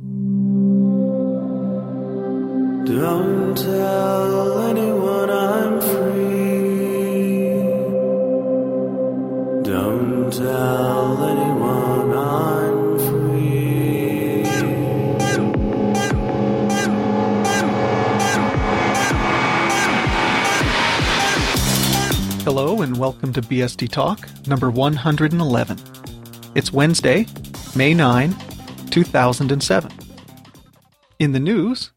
Don't tell anyone I'm free. Don't tell anyone I'm free. Hello and welcome to BSD Talk, number 111. It's Wednesday, May 9, 2007. In the news,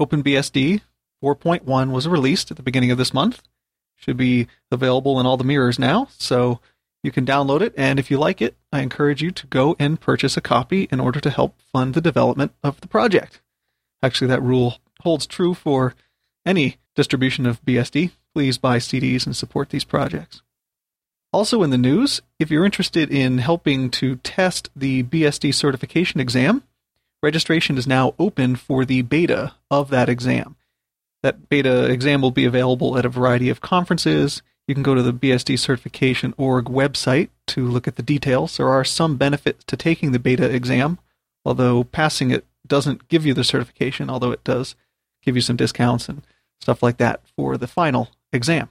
OpenBSD 4.1 was released at the beginning of this month. Should be available in all the mirrors now, so you can download it. And if you like it, I encourage you to go and purchase a copy in order to help fund the development of the project. Actually, that rule holds true for any distribution of BSD. Please buy CDs and support these projects. Also in the news, if you're interested in helping to test the BSD certification exam, registration is now open for the beta of that exam. That beta exam will be available at a variety of conferences. You can go to the BSD Certification org website to look at the details. There are some benefits to taking the beta exam, although passing it doesn't give you the certification, although it does give you some discounts and stuff like that for the final exam.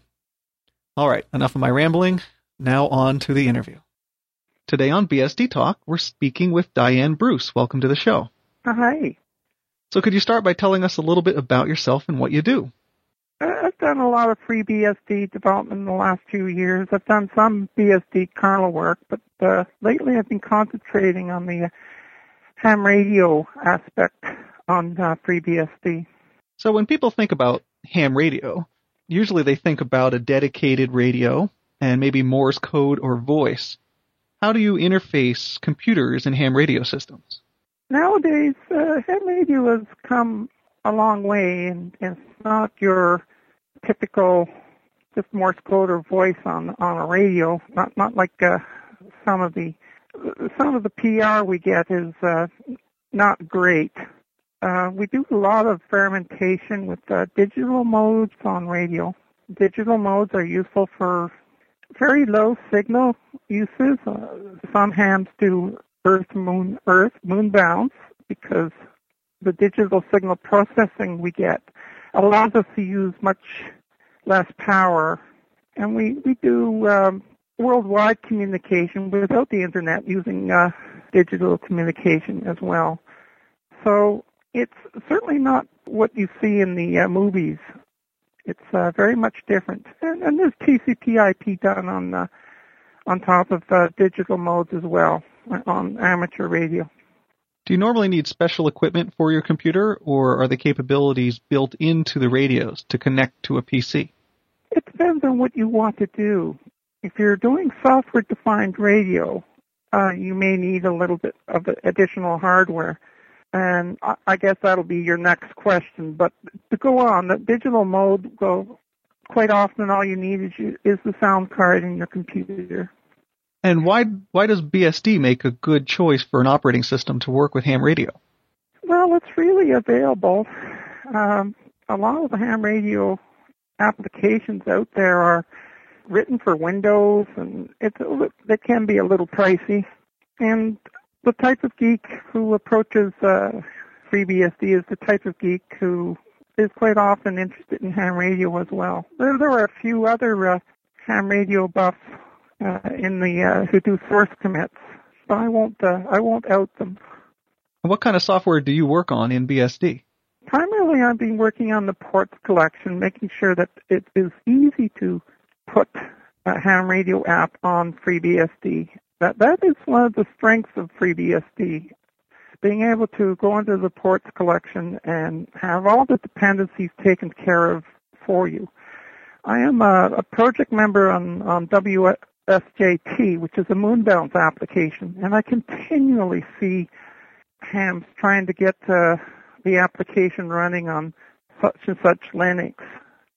All right, enough of my rambling. Now on to the interview. Today on BSD Talk, we're speaking with Diane Bruce. Welcome to the show. Hi. So, could you start by telling us a little bit about yourself and what you do? Uh, I've done a lot of FreeBSD development in the last few years. I've done some BSD kernel work, but uh, lately I've been concentrating on the ham radio aspect on uh, FreeBSD. So, when people think about ham radio, usually they think about a dedicated radio and maybe Morse code or voice. How do you interface computers and ham radio systems? Nowadays, uh, ham radio has come a long way, and, it's not your typical just Morse code or voice on on a radio. Not not like uh, some of the some of the PR we get is uh, not great. Uh, we do a lot of experimentation with uh, digital modes on radio. Digital modes are useful for very low signal uses. Uh, some hams do Earth, Moon, Earth, Moon bounce because the digital signal processing we get allows us to use much less power. And we, we do um, worldwide communication without the internet using uh, digital communication as well. So it's certainly not what you see in the uh, movies. It's uh, very much different. And, and there's TCP/IP done on uh, on top of uh, digital modes as well on amateur radio. Do you normally need special equipment for your computer, or are the capabilities built into the radios to connect to a PC? It depends on what you want to do. If you're doing software-defined radio, uh, you may need a little bit of additional hardware. And I guess that'll be your next question. But to go on, the digital mode, go quite often all you need is, you, is the sound card in your computer. And why why does BSD make a good choice for an operating system to work with ham radio? Well, it's really available. Um, a lot of the ham radio applications out there are written for Windows, and it's a, it can be a little pricey. And the type of geek who approaches uh, FreeBSD is the type of geek who is quite often interested in ham radio as well. There, there are a few other uh, ham radio buffs uh, in the uh, who do source commits, but I won't uh, I won't out them. What kind of software do you work on in BSD? Primarily, I've been working on the ports collection, making sure that it is easy to put a ham radio app on FreeBSD. That that is one of the strengths of FreeBSD, being able to go into the ports collection and have all the dependencies taken care of for you. I am a, a project member on on WSJT, which is a Moonbounce application, and I continually see hams trying to get uh, the application running on such and such Linux.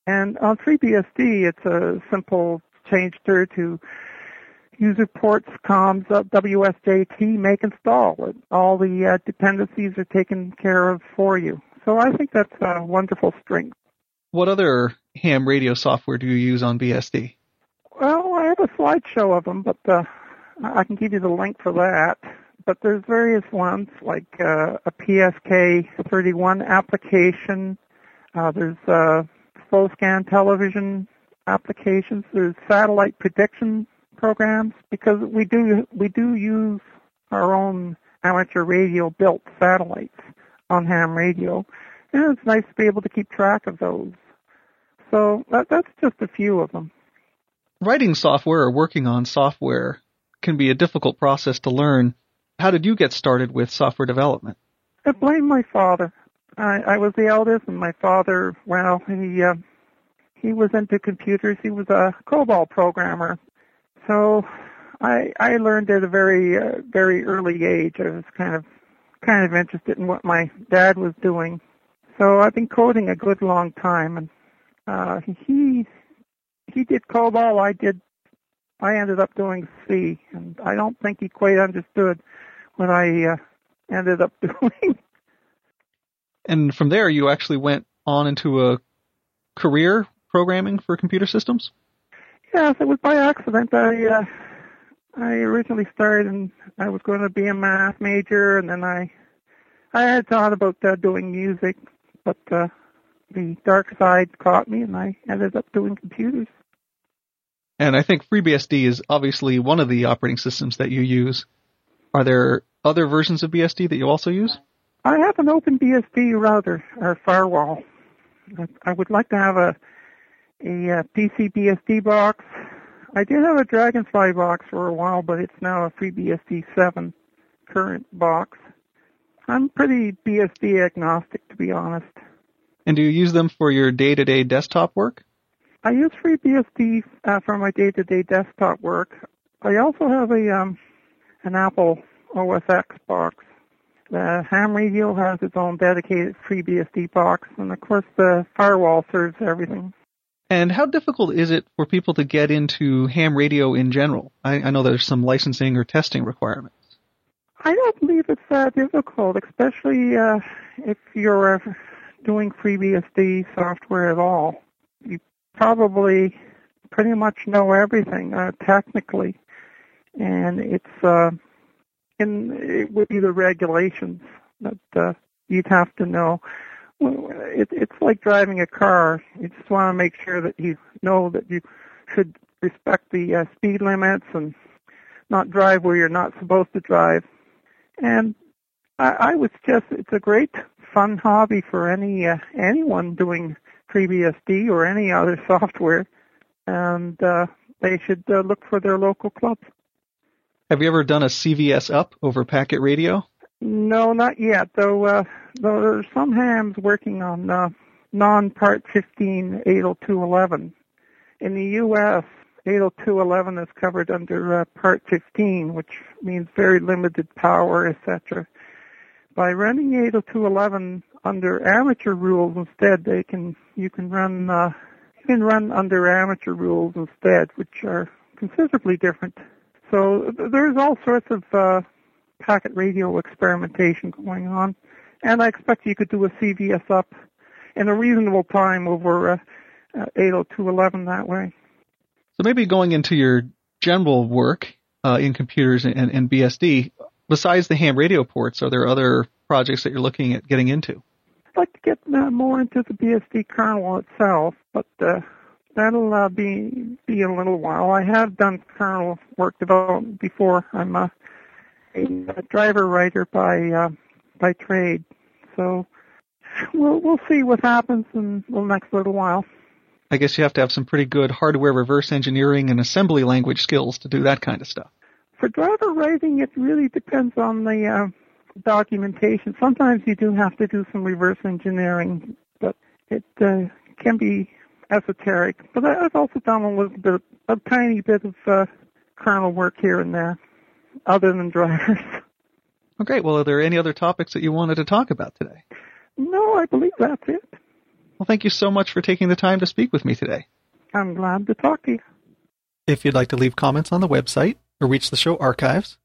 And on FreeBSD, it's a simple change through to user ports comms uh, WSJT make install. All the uh, dependencies are taken care of for you. So I think that's a wonderful strength. What other ham radio software do you use on BSD? Well, I have a slideshow of them, but uh, I can give you the link for that. but there's various ones like uh, a PSK 31 application. Uh, there's uh, slow scan television applications. There's satellite prediction programs because we do we do use our own amateur radio built satellites on ham radio, and it's nice to be able to keep track of those. So that, that's just a few of them. Writing software or working on software can be a difficult process to learn. How did you get started with software development? I blame my father. I, I was the eldest, and my father, well, he uh, he was into computers. He was a COBOL programmer, so I I learned at a very uh, very early age. I was kind of kind of interested in what my dad was doing. So I've been coding a good long time, and uh, he he did COBOL. I did. I ended up doing C, and I don't think he quite understood what I uh, ended up doing. And from there, you actually went on into a career programming for computer systems. Yes, it was by accident. I uh, I originally started, and I was going to be a math major, and then I I had thought about uh, doing music, but uh, the dark side caught me, and I ended up doing computers. And I think FreeBSD is obviously one of the operating systems that you use. Are there other versions of BSD that you also use? I have an OpenBSD router or firewall. I would like to have a a uh, PC box. I did have a Dragonfly box for a while, but it's now a FreeBSD 7 current box. I'm pretty BSD agnostic, to be honest. And do you use them for your day-to-day desktop work? I use FreeBSD uh, for my day-to-day desktop work. I also have a um, an Apple OS X box. The ham radio has its own dedicated FreeBSD box, and of course the firewall serves everything. And how difficult is it for people to get into ham radio in general? I, I know there's some licensing or testing requirements. I don't believe it's that difficult, especially uh, if you're uh, doing FreeBSD software at all. You probably pretty much know everything uh, technically, and it's uh, in it would be the regulations that uh, you'd have to know. It, it's like driving a car. You just want to make sure that you know that you should respect the uh, speed limits and not drive where you're not supposed to drive. And I, I would suggest it's a great fun hobby for any uh, anyone doing FreeBSD or any other software, and uh, they should uh, look for their local clubs. Have you ever done a CVS up over packet radio? No, not yet. Though, uh, though there's some hams working on uh, non-Part 15 802.11. In the U.S., 802.11 is covered under uh, Part 15, which means very limited power, etc. By running 802.11 under amateur rules instead, they can you can run uh, you can run under amateur rules instead, which are considerably different. So there's all sorts of uh, packet radio experimentation going on, and I expect you could do a CVS up in a reasonable time over uh, uh, 802.11 that way. So maybe going into your general work uh, in computers and, and BSD, besides the ham radio ports, are there other projects that you're looking at getting into? I'd like to get uh, more into the BSD kernel itself, but uh, that'll uh, be be a little while. I have done kernel work development before. I'm a, a driver writer by uh, by trade, so we'll we'll see what happens in the next little while. I guess you have to have some pretty good hardware reverse engineering and assembly language skills to do that kind of stuff. For driver writing, it really depends on the uh, documentation. Sometimes you do have to do some reverse engineering, but it uh, can be esoteric. But I've also done a little bit, a tiny bit of uh, kernel work here and there, other than drivers. Okay, well, are there any other topics that you wanted to talk about today? No, I believe that's it. Well, thank you so much for taking the time to speak with me today. I'm glad to talk to you. If you'd like to leave comments on the website or reach the show archives,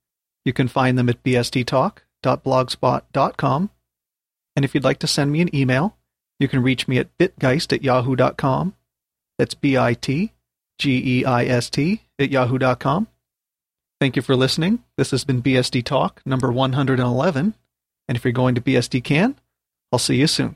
you can find them at bsdtalk.blogspot.com. And if you'd like to send me an email, you can reach me at bitgeist at yahoo.com. That's B I T G E I S T at yahoo.com. Thank you for listening. This has been BSD Talk number 111. And if you're going to BSDCan, I'll see you soon.